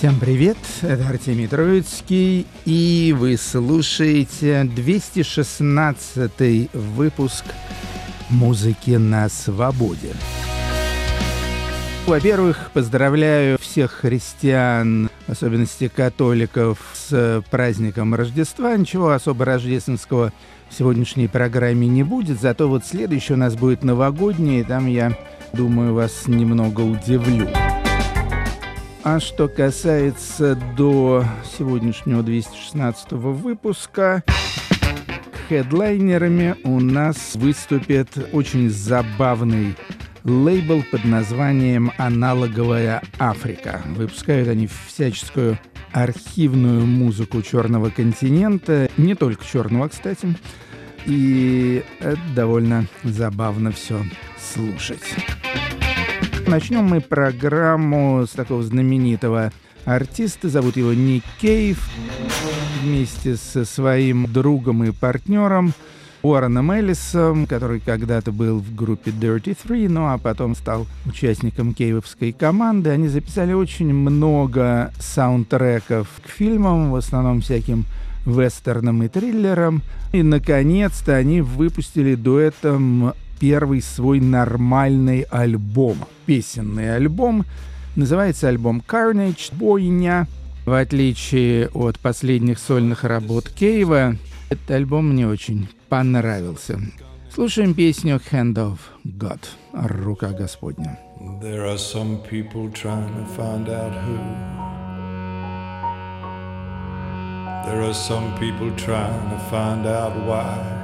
Всем привет, это Артемий Троицкий, и вы слушаете 216 выпуск «Музыки на свободе». Во-первых, поздравляю всех христиан, в особенности католиков, с праздником Рождества. Ничего особо рождественского в сегодняшней программе не будет, зато вот следующий у нас будет новогодний, и там я, думаю, вас немного удивлю. А что касается до сегодняшнего 216 выпуска, хедлайнерами у нас выступит очень забавный лейбл под названием «Аналоговая Африка». Выпускают они всяческую архивную музыку черного континента, не только черного, кстати, и это довольно забавно все слушать. Начнем мы программу с такого знаменитого артиста. Зовут его Ник Кейв. Вместе со своим другом и партнером Уорреном Эллисом, который когда-то был в группе Dirty Three, ну а потом стал участником кейвовской команды. Они записали очень много саундтреков к фильмам, в основном всяким вестернам и триллерам. И, наконец-то, они выпустили дуэтом первый свой нормальный альбом, песенный альбом. Называется альбом Carnage, бойня. В отличие от последних сольных работ Кейва, этот альбом мне очень понравился. Слушаем песню Hand of God, Рука Господня. There are some people trying to find out who. There are some people trying to find out why.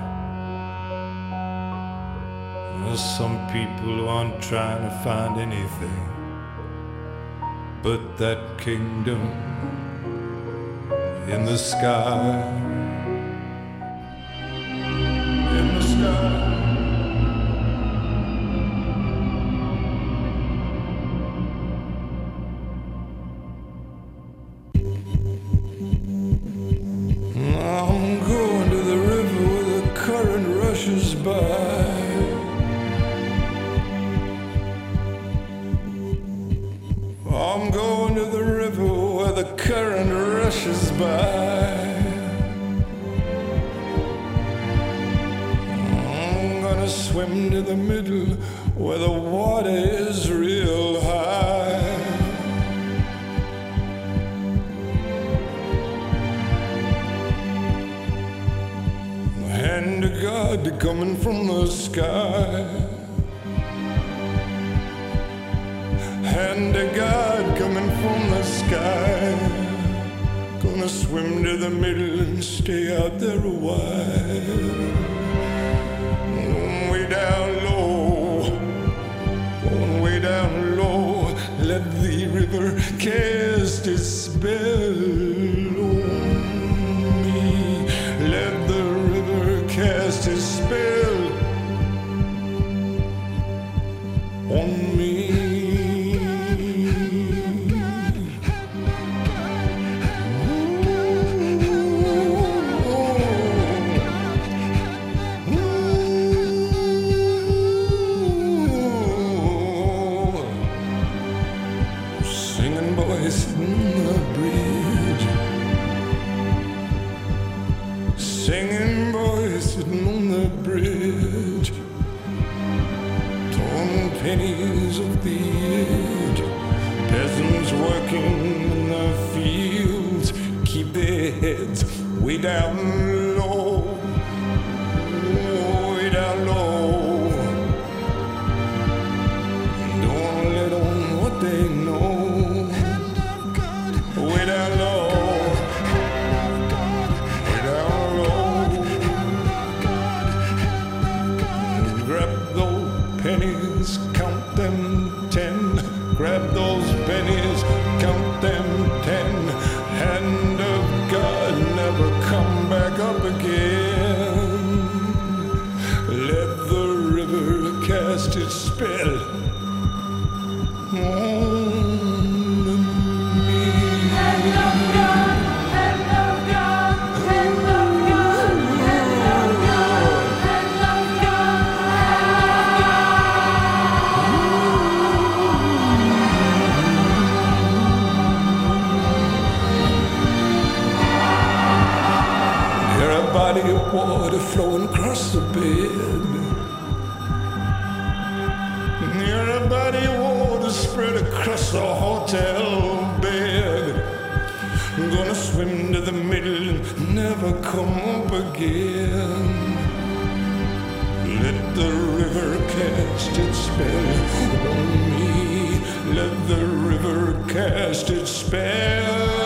There's some people who aren't trying to find anything but that kingdom in the sky. Bed. Everybody of water spread across the hotel bed. I'm gonna swim to the middle and never come up again. Let the river cast its spell on me. Let the river cast its spell.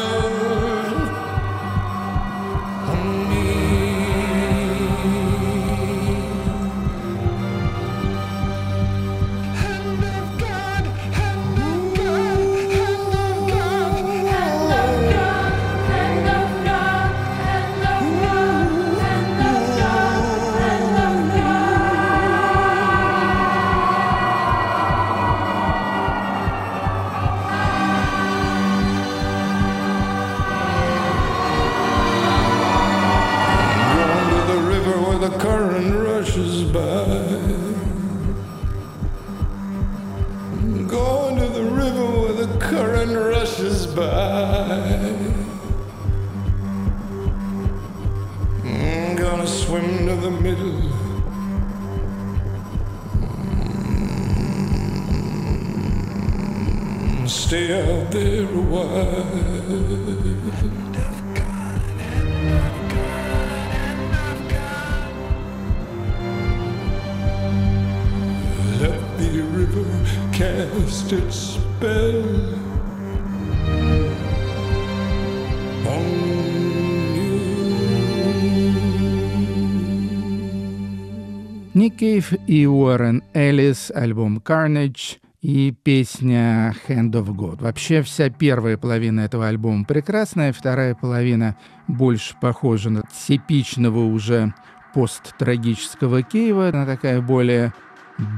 Ник Кейв и Уоррен Эллис, альбом Carnage и песня Hand of God. Вообще вся первая половина этого альбома прекрасная, вторая половина больше похожа на типичного уже посттрагического Кейва, она такая более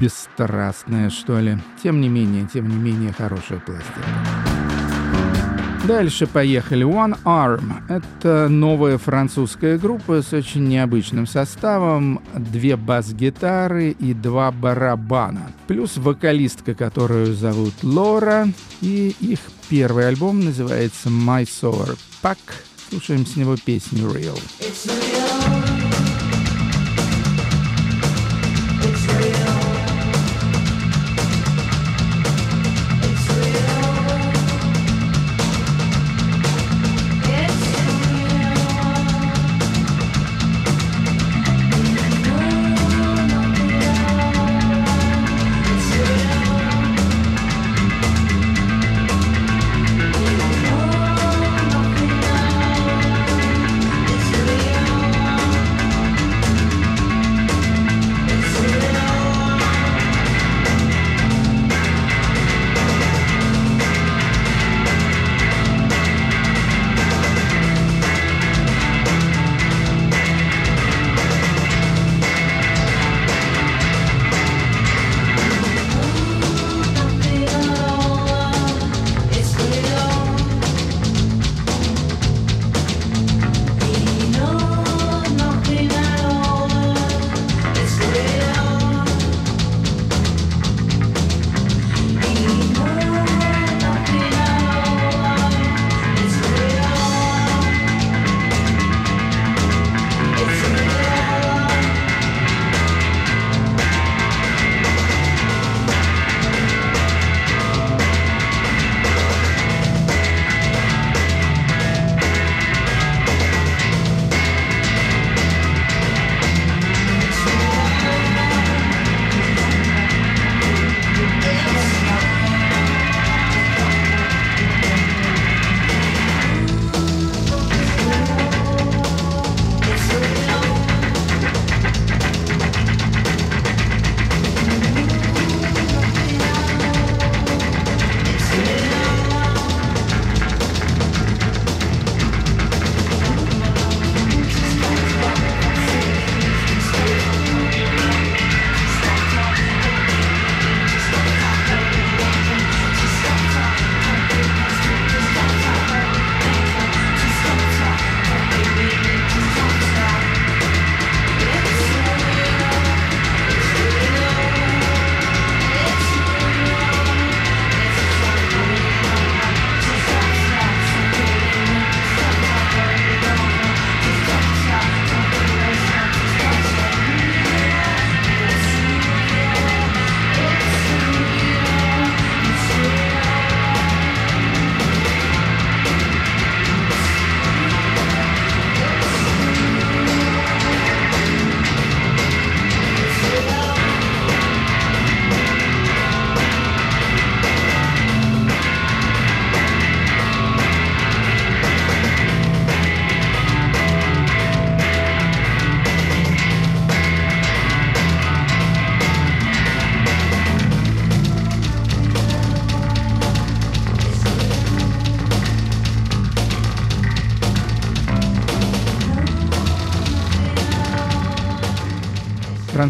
бесстрастная, что ли. Тем не менее, тем не менее, хорошая пластинка. Дальше поехали One Arm. Это новая французская группа с очень необычным составом. Две бас-гитары и два барабана. Плюс вокалистка, которую зовут Лора. И их первый альбом называется My Solar Pack. Слушаем с него песню Real. It's real.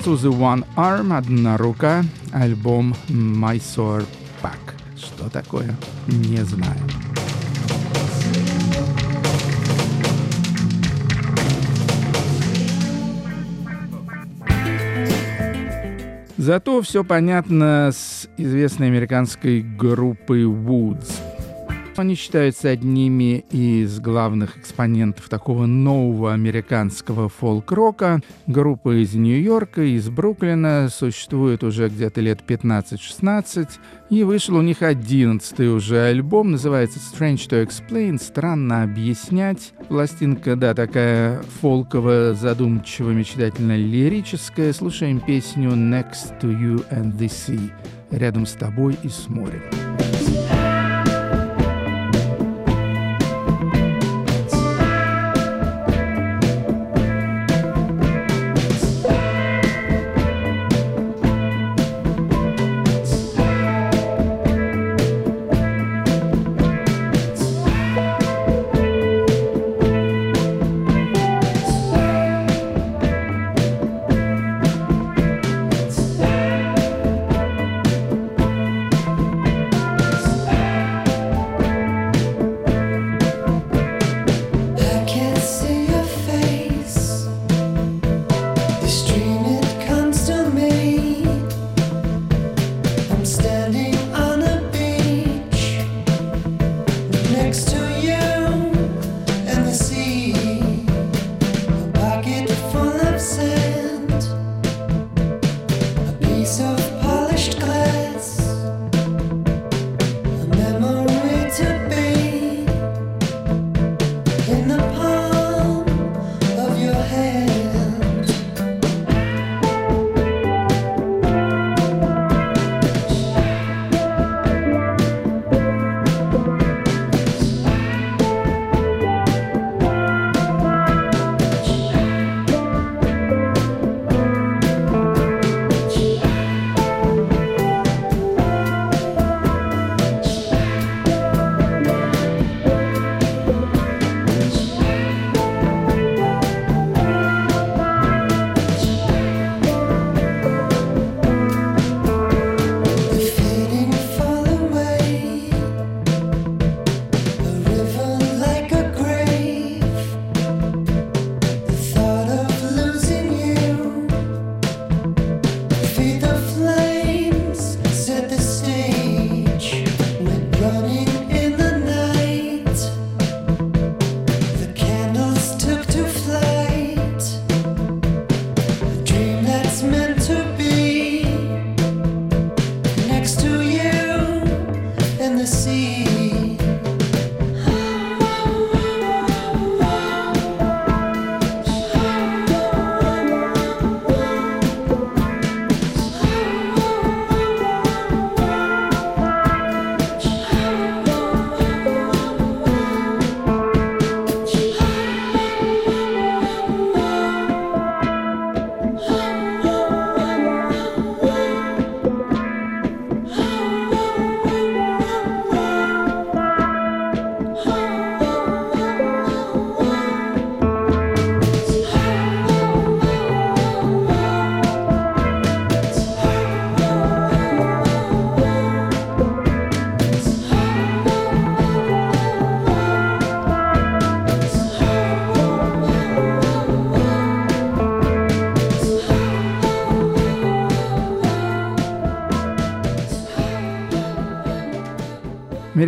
Французы One Arm, одна рука, альбом Mysore Pack. Что такое? Не знаю. Зато все понятно с известной американской группой Woods. Они считаются одними из главных экспонентов такого нового американского фолк-рока. Группа из Нью-Йорка, из Бруклина, существует уже где-то лет 15-16, и вышел у них одиннадцатый уже альбом, называется Strange to Explain, странно объяснять. Пластинка, да, такая фолковая, задумчиво, мечтательно лирическая. Слушаем песню Next to You and the Sea, рядом с тобой и с морем.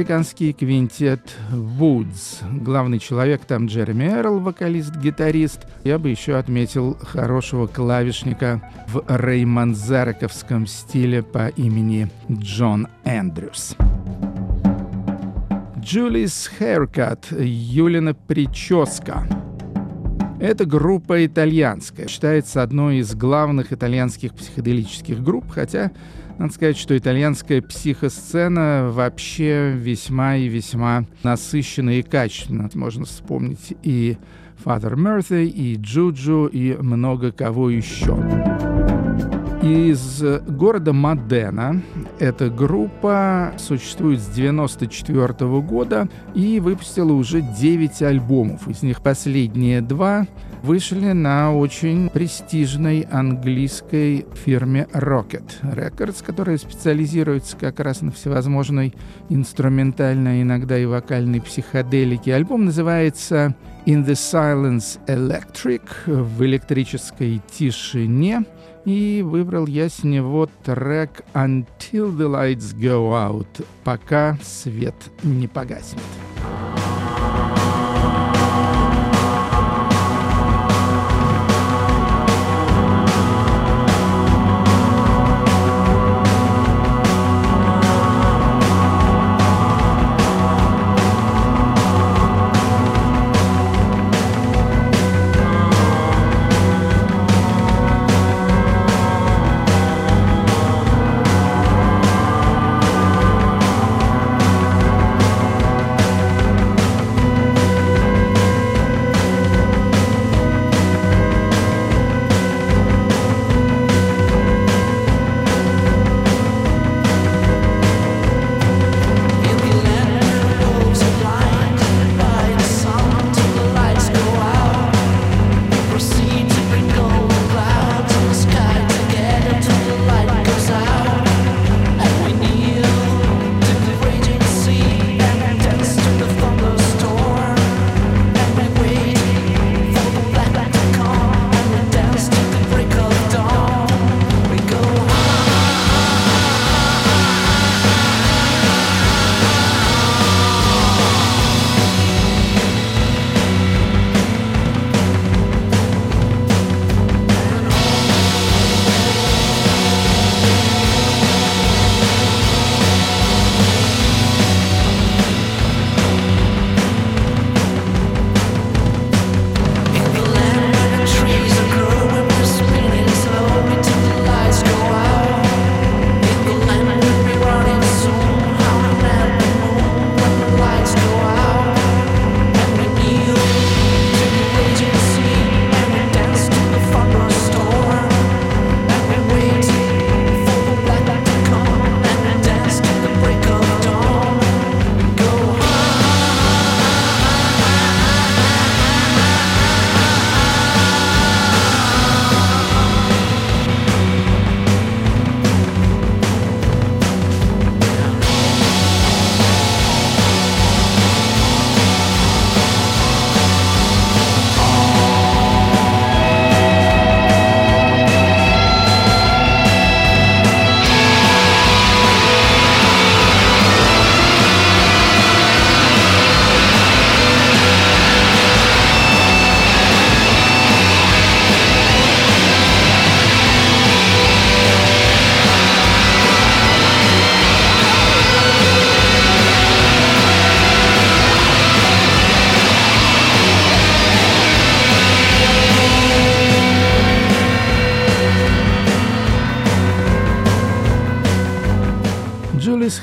Американский квинтет Woods. Главный человек там Джереми Эрл, вокалист-гитарист. Я бы еще отметил хорошего клавишника в рейманзарековском стиле по имени Джон Эндрюс. Julie's Haircut, Юлина прическа. Эта группа итальянская, считается одной из главных итальянских психоделических групп, хотя надо сказать, что итальянская психосцена вообще весьма и весьма насыщена и качественна. Можно вспомнить и Father Murphy, и Джуджу, и много кого еще. Из города Модена. Эта группа существует с 1994 года и выпустила уже 9 альбомов. Из них последние два вышли на очень престижной английской фирме Rocket Records, которая специализируется как раз на всевозможной инструментальной, иногда и вокальной психоделике. Альбом называется In the Silence Electric в электрической тишине. И выбрал я с него трек Until the Lights Go Out, пока свет не погаснет.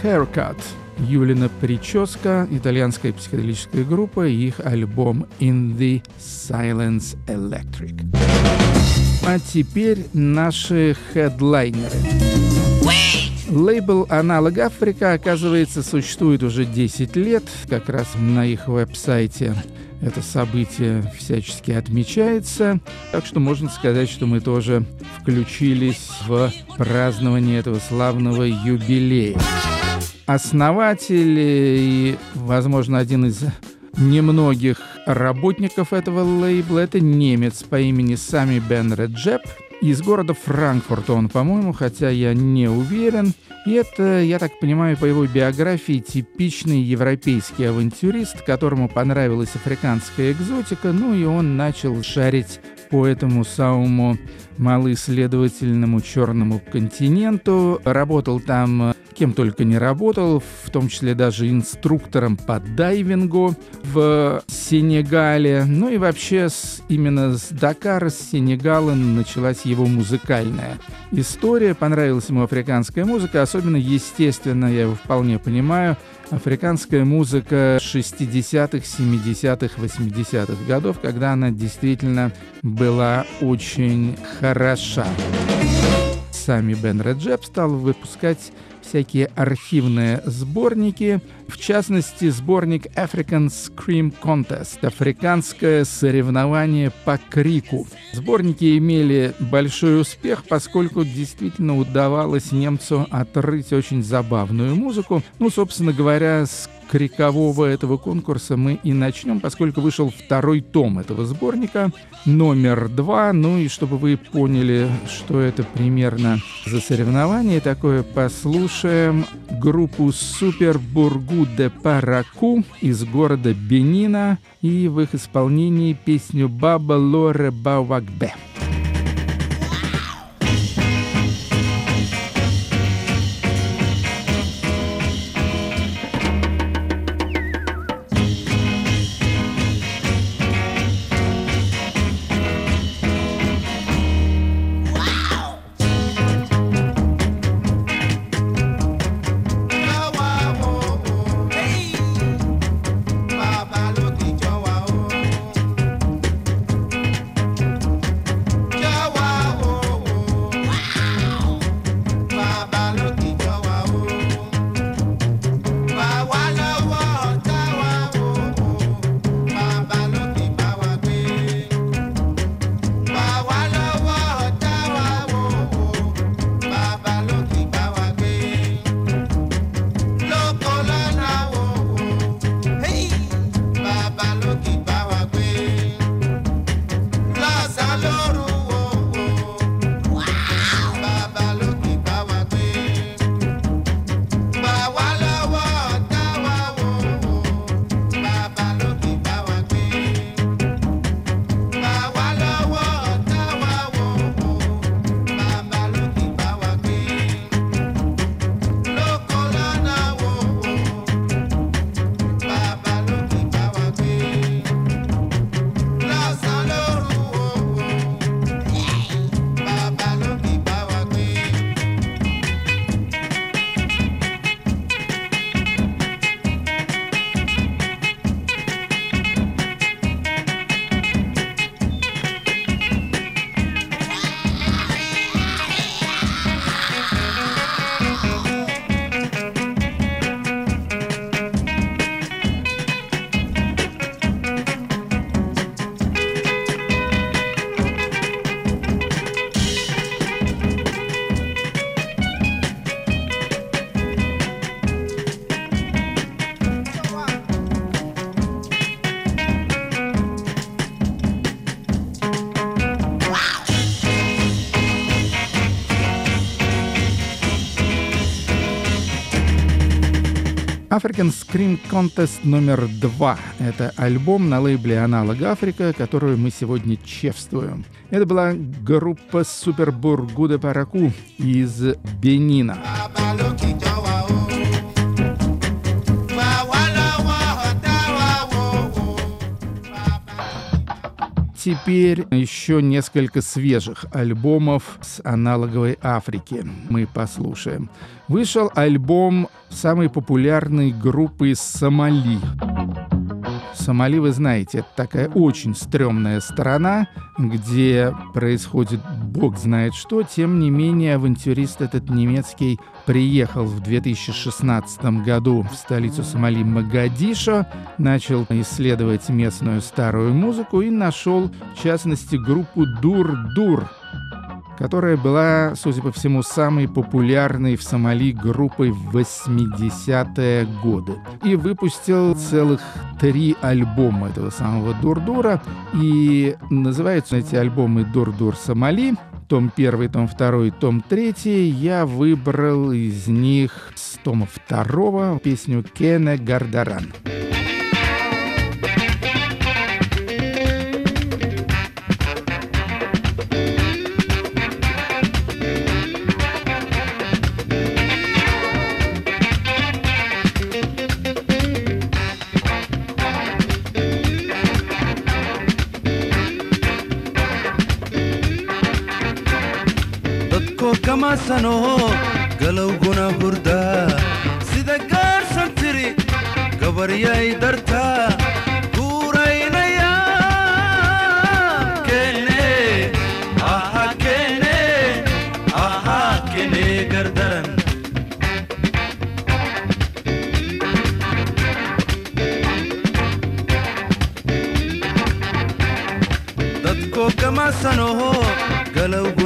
Haircut. Юлина прическа, итальянская психоделическая группа и их альбом In the Silence Electric. А теперь наши хедлайнеры. Лейбл «Аналог Африка», оказывается, существует уже 10 лет. Как раз на их веб-сайте это событие всячески отмечается. Так что можно сказать, что мы тоже включились в празднование этого славного юбилея основатель и, возможно, один из немногих работников этого лейбла. Это немец по имени Сами Бен Реджеп. Из города Франкфурта он, по-моему, хотя я не уверен. И это, я так понимаю, по его биографии типичный европейский авантюрист, которому понравилась африканская экзотика, ну и он начал шарить по этому самому малоисследовательному черному континенту. Работал там кем только не работал, в том числе даже инструктором по дайвингу в Сенегале. Ну и вообще с, именно с Дакара, с Сенегала началась его музыкальная история. Понравилась ему африканская музыка, особенно, естественно, я его вполне понимаю, африканская музыка 60-х, 70-х, 80-х годов, когда она действительно была очень хороша. Сами Бен Реджеп стал выпускать всякие архивные сборники, в частности, сборник African Scream Contest – африканское соревнование по крику. Сборники имели большой успех, поскольку действительно удавалось немцу отрыть очень забавную музыку. Ну, собственно говоря, с крикового этого конкурса мы и начнем, поскольку вышел второй том этого сборника, номер два. Ну и чтобы вы поняли, что это примерно за соревнование такое, послушаем группу Супер Бургу де Параку из города Бенина и в их исполнении песню «Баба Лоре Бавакбе». African Scream Contest номер два. Это альбом на лейбле «Аналог Африка», которую мы сегодня чествуем. Это была группа Супер Бургуда Параку из Бенина. Теперь еще несколько свежих альбомов с аналоговой Африки мы послушаем. Вышел альбом самой популярной группы Сомали. Сомали, вы знаете, это такая очень стрёмная страна, где происходит бог знает что. Тем не менее, авантюрист этот немецкий приехал в 2016 году в столицу Сомали Магадишо, начал исследовать местную старую музыку и нашел, в частности, группу Дур-Дур, которая была, судя по всему, самой популярной в Сомали группой в 80-е годы. И выпустил целых три альбома этого самого Дурдура. И называются эти альбомы Дурдур Сомали. Том 1, том 2, том 3. Я выбрал из них с тома 2 песню Кене Гардаран. sano galowguna hurda sida gaarsan tiri gabaryay darta guuraynaya kene aha kene aha kene gardaran dadko kama sanoho galowgu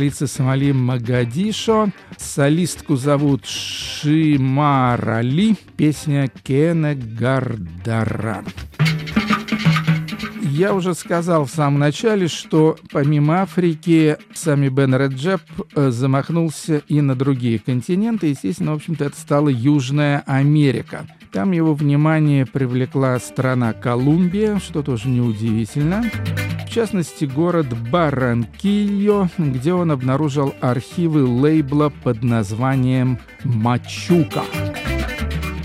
столицы Сомали Магадишо. Солистку зовут Шимарали. Песня Кена Гардаран. Я уже сказал в самом начале, что помимо Африки сами Бен Реджеп э, замахнулся и на другие континенты. Естественно, в общем-то, это стала Южная Америка. Там его внимание привлекла страна Колумбия, что тоже неудивительно. В частности, город Барранкильо, где он обнаружил архивы лейбла под названием «Мачука».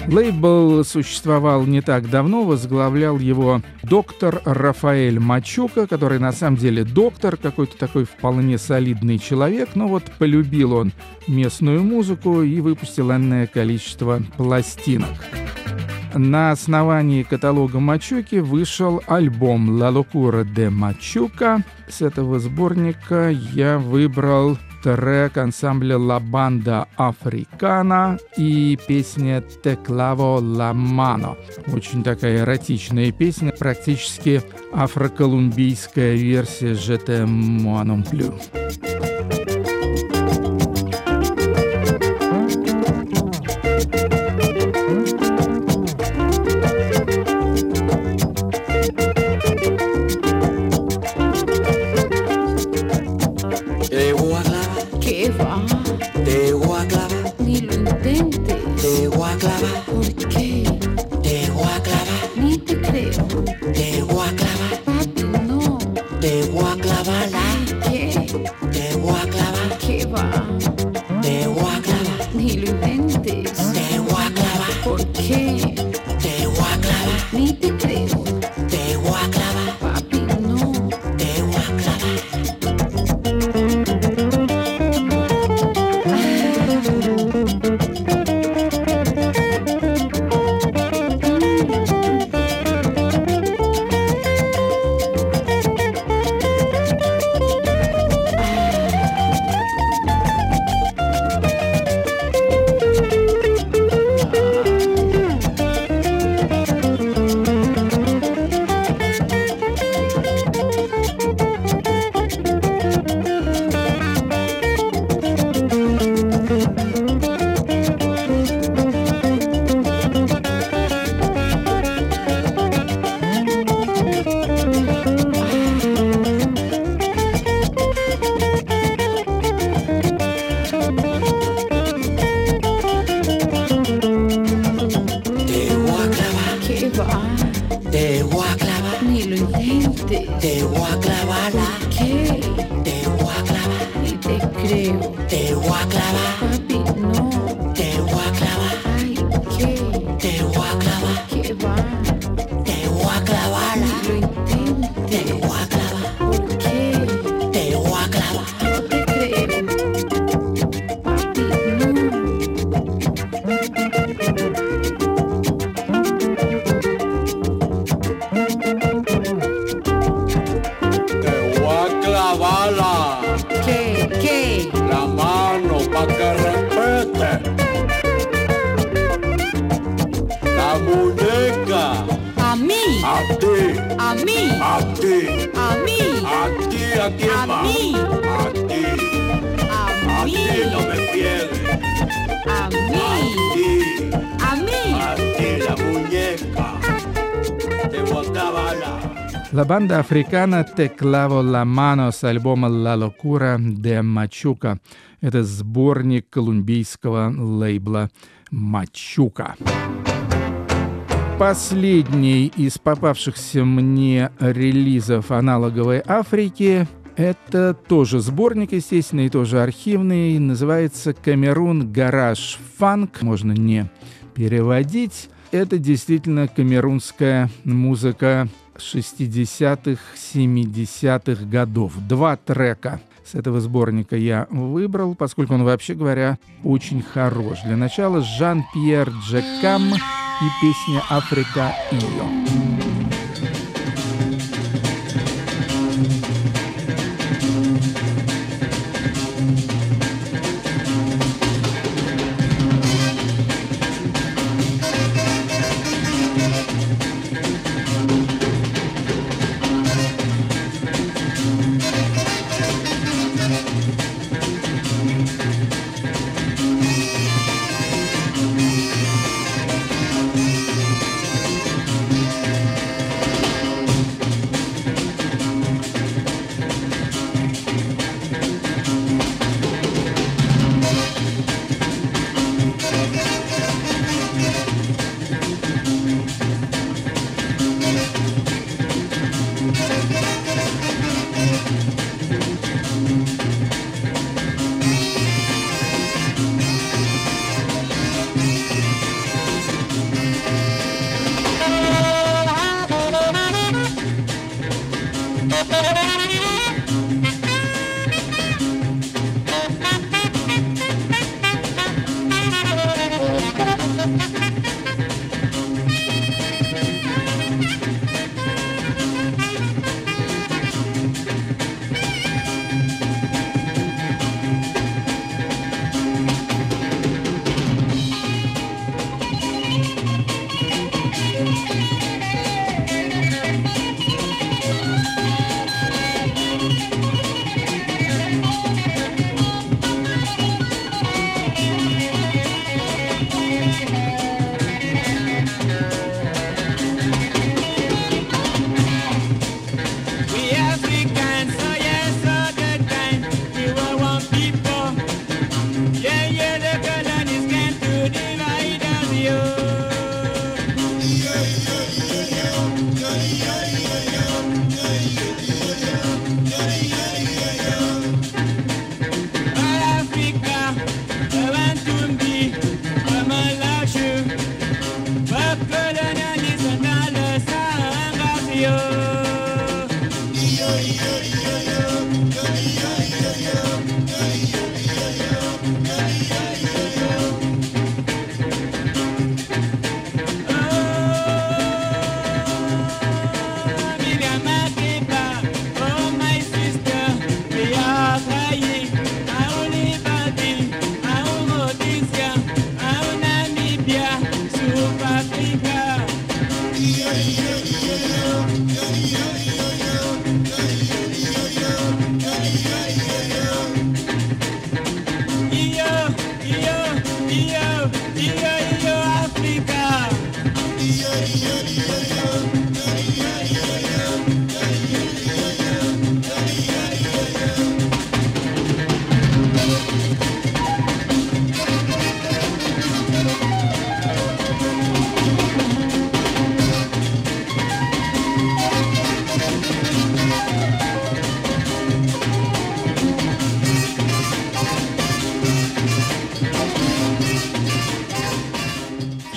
Лейбл существовал не так давно, возглавлял его доктор Рафаэль Мачука, который на самом деле доктор, какой-то такой вполне солидный человек, но вот полюбил он местную музыку и выпустил энное количество пластинок. На основании каталога Мачуки вышел альбом «La Locura de Machuca». С этого сборника я выбрал трек ансамбля «La Banda Africana» и песня «Te clavo la mano». Очень такая эротичная песня, практически афроколумбийская версия «Je t'aime moi La banda африкана «Te clavo la mano» с альбома «La locura de Machuca». Это сборник колумбийского лейбла «Мачука». Последний из попавшихся мне релизов аналоговой Африки это тоже сборник, естественно, и тоже архивный. Называется «Камерун Гараж Фанк». Можно не переводить. Это действительно камерунская музыка 60-х, 70-х годов. Два трека с этого сборника я выбрал, поскольку он, вообще говоря, очень хорош. Для начала Жан-Пьер Джекам и песня «Африка Ио».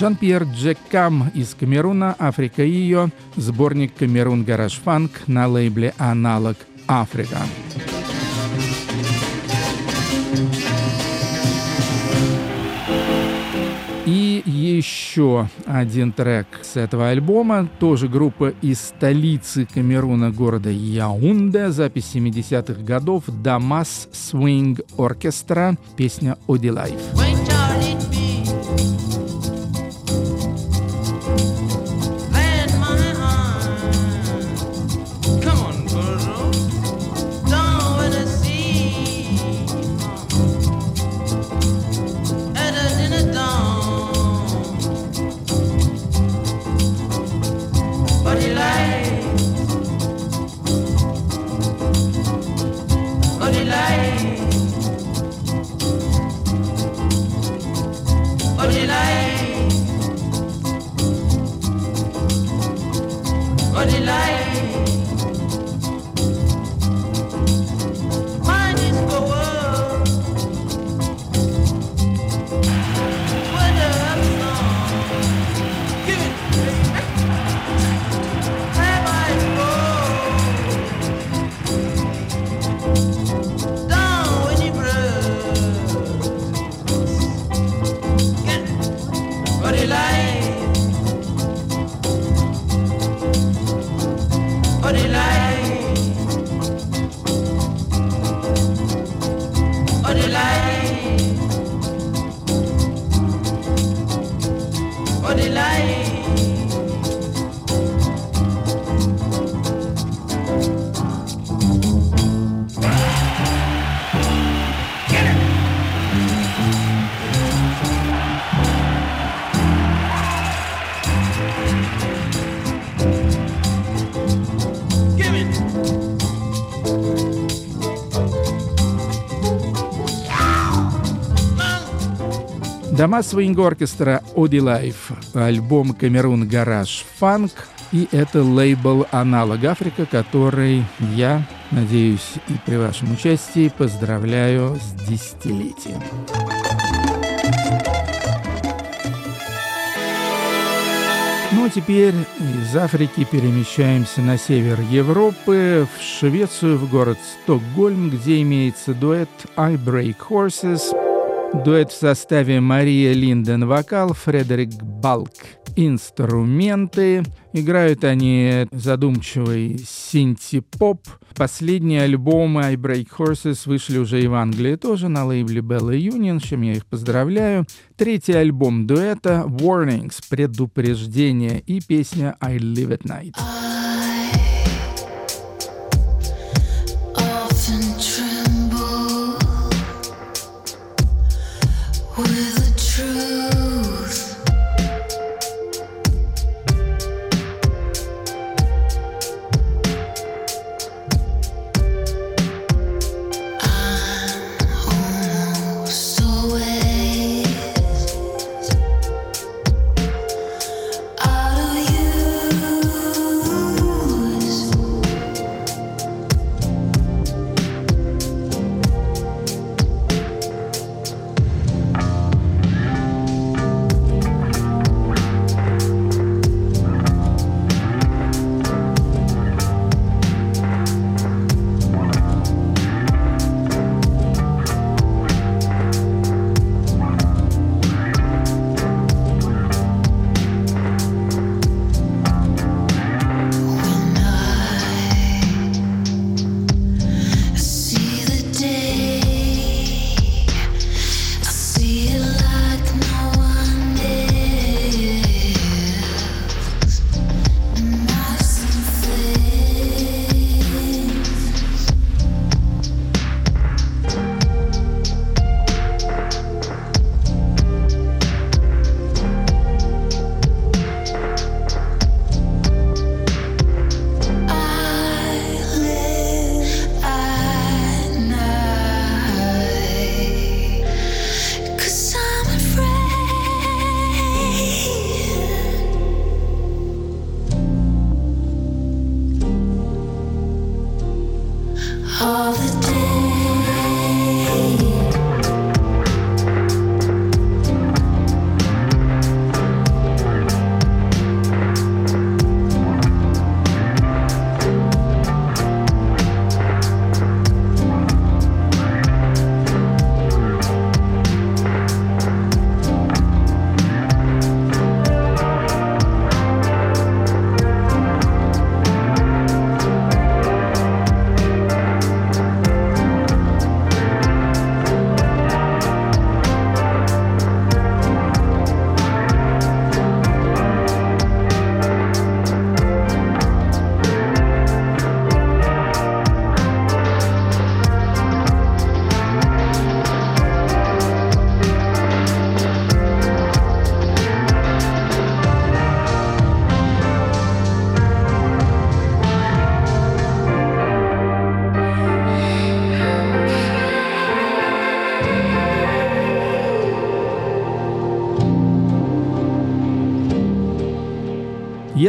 Жан-Пьер Джекам из Камеруна, Africa Iyo, сборник Cameroon Garage Funk на лейбле Analog Africa. И еще один трек с этого альбома, тоже группа из столицы Камеруна, города Яунде, запись 70-х годов, Damas Swing Orchestra, песня «Ody Лайф». Delight. Damas Swing Orchestra Odylife, альбом Cameroon Garage Funk, и это лейбл Analog Africa, который я, надеюсь, и при вашем участии поздравляю с десятилетием. Ну а теперь из Африки перемещаемся на север Европы, в Швецию, в город Стокгольм, где имеется дуэт I Break Horses, дуэт в составе Мария Линден вокал, Фредерик Балк инструменты. Играют они задумчивый синти-поп. Последние альбомы I Break Horses вышли уже и в Англии тоже на лейбле Bella Union, с чем я их поздравляю. Третий альбом дуэта Warnings, предупреждение и песня I Live at Night.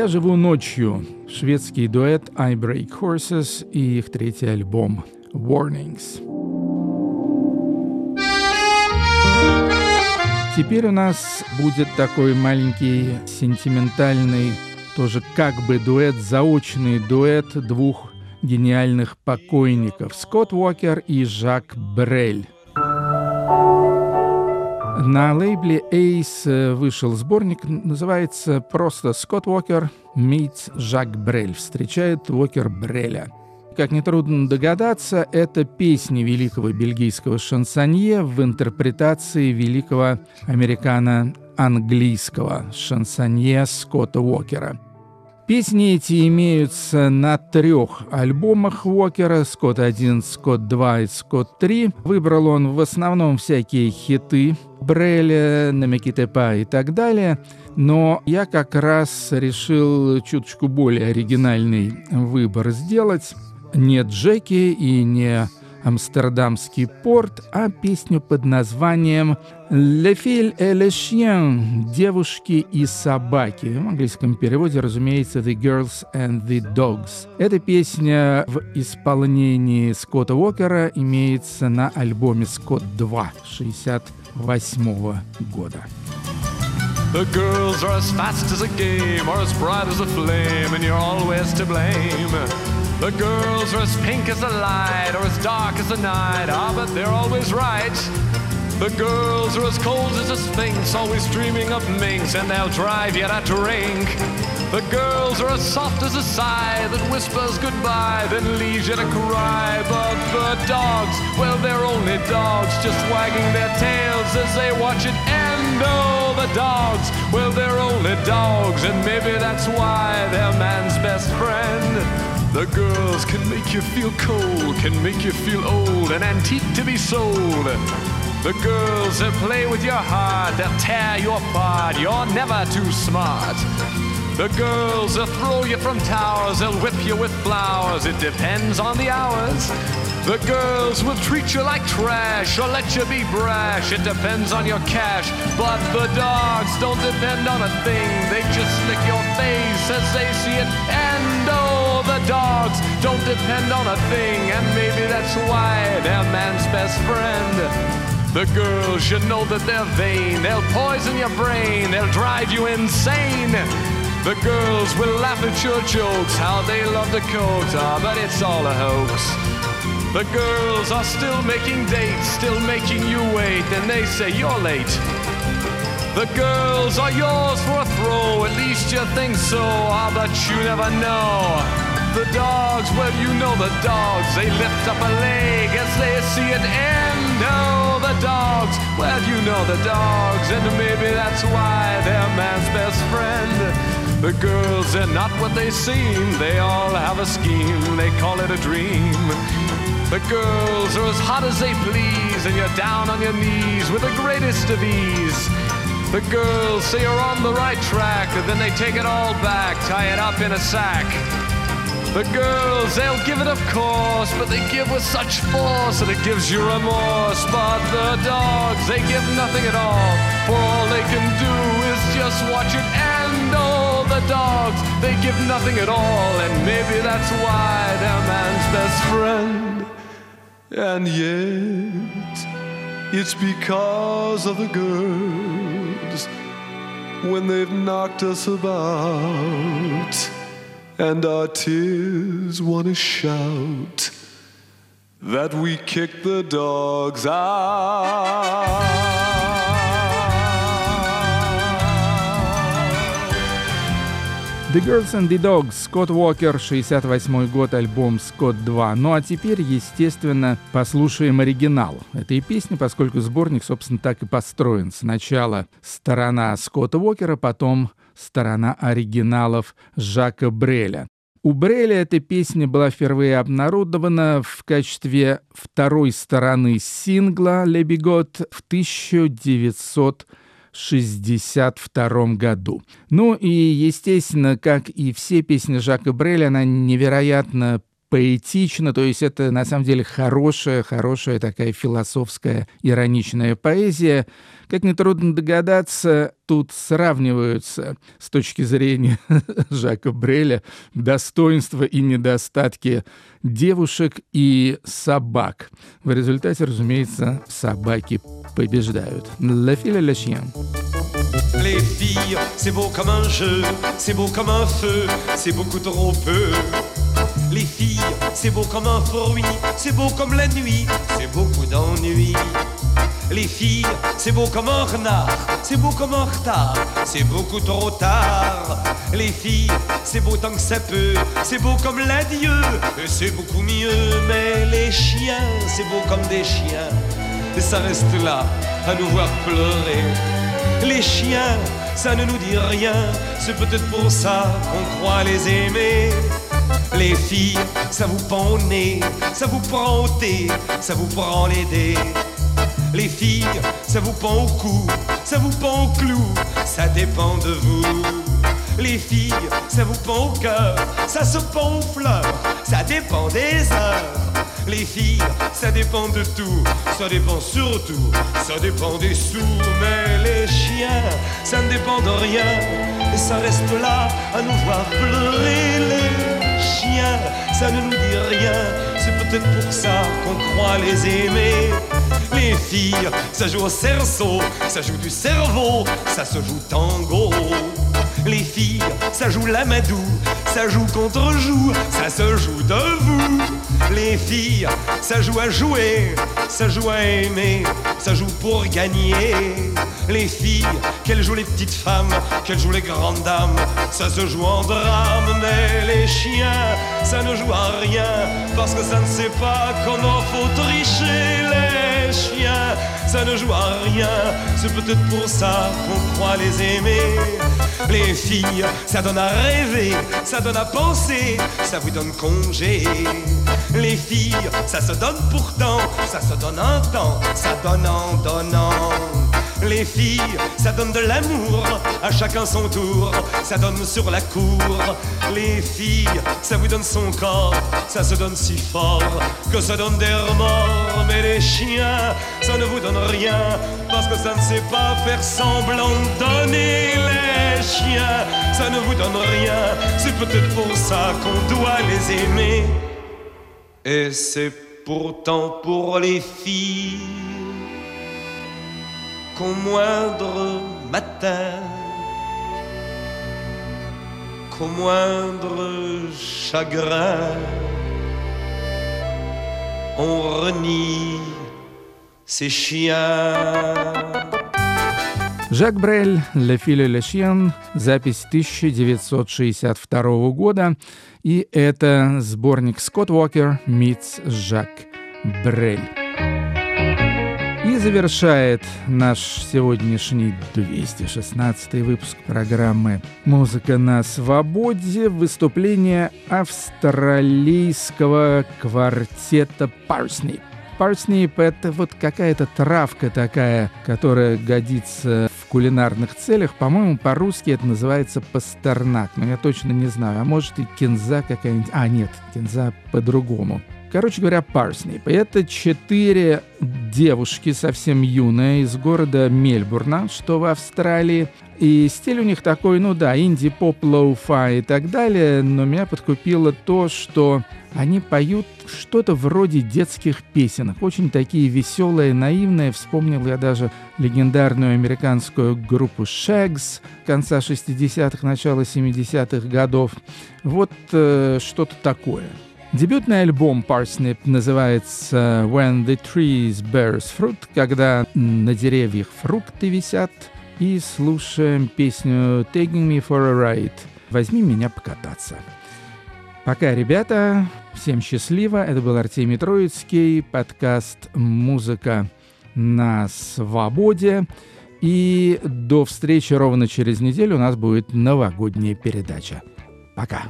Живу ночью» — шведский дуэт «I Break Horses» и их третий альбом «Warnings». Теперь у нас будет такой маленький сентиментальный, тоже как бы дуэт, заочный дуэт двух гениальных покойников — Скотт Уокер и Жак Брель. На лейбле Ace э, вышел сборник, называется просто «Скотт Уокер meets Жак Брель». Встречает Уокер Бреля. Как нетрудно догадаться, это песни великого бельгийского шансонье в интерпретации великого американо-английского шансонье Скотта Уокера – Песни эти имеются на трех альбомах Уокера «Скотт 1», «Скотт 2» и «Скотт 3». Выбрал он в основном всякие хиты Бреля, Намекитепа и так далее. Но я как раз решил чуточку более оригинальный выбор сделать. Не Джеки и не Амстердамский порт, а песню под названием «Le fil et le chien» — «Девушки и собаки». В английском переводе, разумеется, «The girls and the dogs». Эта песня в исполнении Скотта Уокера имеется на альбоме «Скотт 2» 68 года. The girls are as fast as a game or as bright as a flame, and you're always to blame. The girls are as pink as the light or as dark as the night, ah, but they're always right. The girls are as cold as a sphinx, always dreaming of minks, and they'll drive you to drink. The girls are as soft as a sigh that whispers goodbye, then leaves you to cry. But the dogs, well, they're only dogs, just wagging their tails as they watch it end. Oh, the dogs, well, they're only dogs, and maybe that's why they're man's best friend. The girls can make you feel cold, can make you feel old, an antique to be sold. The girls that play with your heart, they'll tear you apart, you're never too smart. The girls that throw you from towers, they'll whip you with flowers, it depends on the hours. The girls will treat you like trash or let you be brash, it depends on your cash. But the dogs don't depend on a thing, they just lick your face as they see it. And oh, the dogs don't depend on a thing, and maybe that's why they're man's best friend. The girls, you know that they're vain. They'll poison your brain. They'll drive you insane. The girls will laugh at your jokes, how they love the coat, ah, but it's all a hoax. The girls are still making dates, still making you wait, and they say you're late. The girls are yours for a throw, at least you think so, ah, but you never know. The dogs, well, you know the dogs, they lift up a leg as they see an end. Oh, the dogs, well, you know the dogs, and maybe that's why they're man's best friend. The girls are not what they seem, they all have a scheme, they call it a dream. The girls are as hot as they please, and you're down on your knees with the greatest of ease. The girls say you're on the right track, and then they take it all back, tie it up in a sack. The girls, they'll give it of course, but they give with such force that it gives you remorse. But the dogs, they give nothing at all, for all they can do is just watch it end. Oh, the dogs, they give nothing at all, and maybe that's why they're man's best friend. And yet, it's because of the girls when they've knocked us about and our tears wanna shout that we kick the dogs out. The Girls and the Dogs, Скотт Уокер, 68 год, альбом «Скотт 2». Ну а теперь, естественно, послушаем оригинал этой песни, поскольку сборник, собственно, так и построен. Сначала сторона Скотта Уокера, потом сторона оригиналов Жака Бреля. У Бреля эта песня была впервые обнародована в качестве второй стороны сингла «Le Bigot» в 1962 году. Ну и, естественно, как и все песни Жака Бреля, она невероятно поэтично, то есть это на самом деле хорошая, хорошая такая философская, ироничная поэзия. Как нетрудно догадаться, тут сравниваются с точки зрения Жака Бреля достоинства и недостатки девушек и собак. В результате, разумеется, собаки побеждают. Fille et le chien. Les filles, c'est beau comme un jeu, c'est beau comme un feu, c'est beaucoup trop peu. Les filles, c'est beau comme un fruit, c'est beau comme la nuit, c'est beaucoup d'ennui. Les filles, c'est beau comme un renard, c'est beau comme un retard, c'est beaucoup trop tard. Les filles, c'est beau tant que ça peut, c'est beau comme l'adieu, c'est beaucoup mieux. Mais les chiens, c'est beau comme des chiens, et ça reste là à nous voir pleurer. Les chiens, ça ne nous dit rien, c'est peut-être pour ça qu'on croit les aimer. Les filles, ça vous pend au nez, ça vous prend au thé, ça vous prend les dés. Les filles, ça vous pend au cou, ça vous pend au clou, ça dépend de vous. Les filles, ça vous pend au cœur, ça se pend aux fleurs, ça dépend des heures. Les filles, ça dépend de tout, ça dépend surtout, ça dépend des sous. Mais les chiens, ça ne dépend de rien, et ça reste là à nous voir pleurer. Les chiens, ça ne nous dit rien, c'est peut-être pour ça qu'on croit les aimer. Les filles, ça joue au cerceau, ça joue du cerveau, ça se joue tango. Les filles, ça joue la madou, ça joue contre joue, ça se joue de vous. Les filles, ça joue à jouer, ça joue à aimer, ça joue pour gagner. Les filles, qu'elles jouent les petites femmes, qu'elles jouent les grandes dames, ça se joue en drame. Mais les chiens, ça ne joue à rien, parce que ça ne sait pas qu'on en faut tricher. Les chiens, ça ne joue à rien, c'est peut-être pour ça qu'on croit les aimer. Filles, ça donne à rêver, ça donne à penser, ça vous donne congé. Les filles, ça se donne pourtant, ça se donne un temps, ça donne en donnant. Les filles, ça donne de l'amour, à chacun son tour, ça donne sur la cour. Les filles, ça vous donne son corps, ça se donne si fort que ça donne des remords. Mais les chiens, ça ne vous donne rien, parce que ça ne sait pas faire semblant donner. Les chiens, ça ne vous donne rien, c'est peut-être pour ça qu'on doit les aimer. Et c'est pourtant pour les filles qu'au moindre matin, qu'au moindre chagrin, on renie ces chiens. Жак Брель «Ле Филе Ле Шьен», запись 1962 года, и это сборник «Скотт Уокер meets Жак Брель». Завершает наш сегодняшний 216 выпуск программы «Музыка на свободе» выступление австралийского квартета «Парснip». Парснip — это вот какая-то травка такая, которая годится в кулинарных целях. По-моему, по-русски это называется пастернак, но я точно не знаю. А может и кинза какая-нибудь. А, нет, кинза по-другому. Короче говоря, Parsnip. Это четыре девушки совсем юные из города Мельбурна, что в Австралии. И стиль у них такой, ну да, инди-поп, lo-fi и так далее, но меня подкупило то, что они поют что-то вроде детских песенок, очень такие веселые, наивные. Вспомнил я даже легендарную американскую группу Shaggs конца 60-х, начала 70-х годов. Вот э, что-то такое. Дебютный альбом Parsnip называется «When the Trees Bears Fruit», когда на деревьях фрукты висят, и слушаем песню «Taking Me for a Ride» «Возьми меня покататься». Пока, ребята, всем счастливо. Это был Артемий Троицкий, подкаст «Музыка на свободе». И до встречи ровно через неделю у нас будет новогодняя передача. Пока.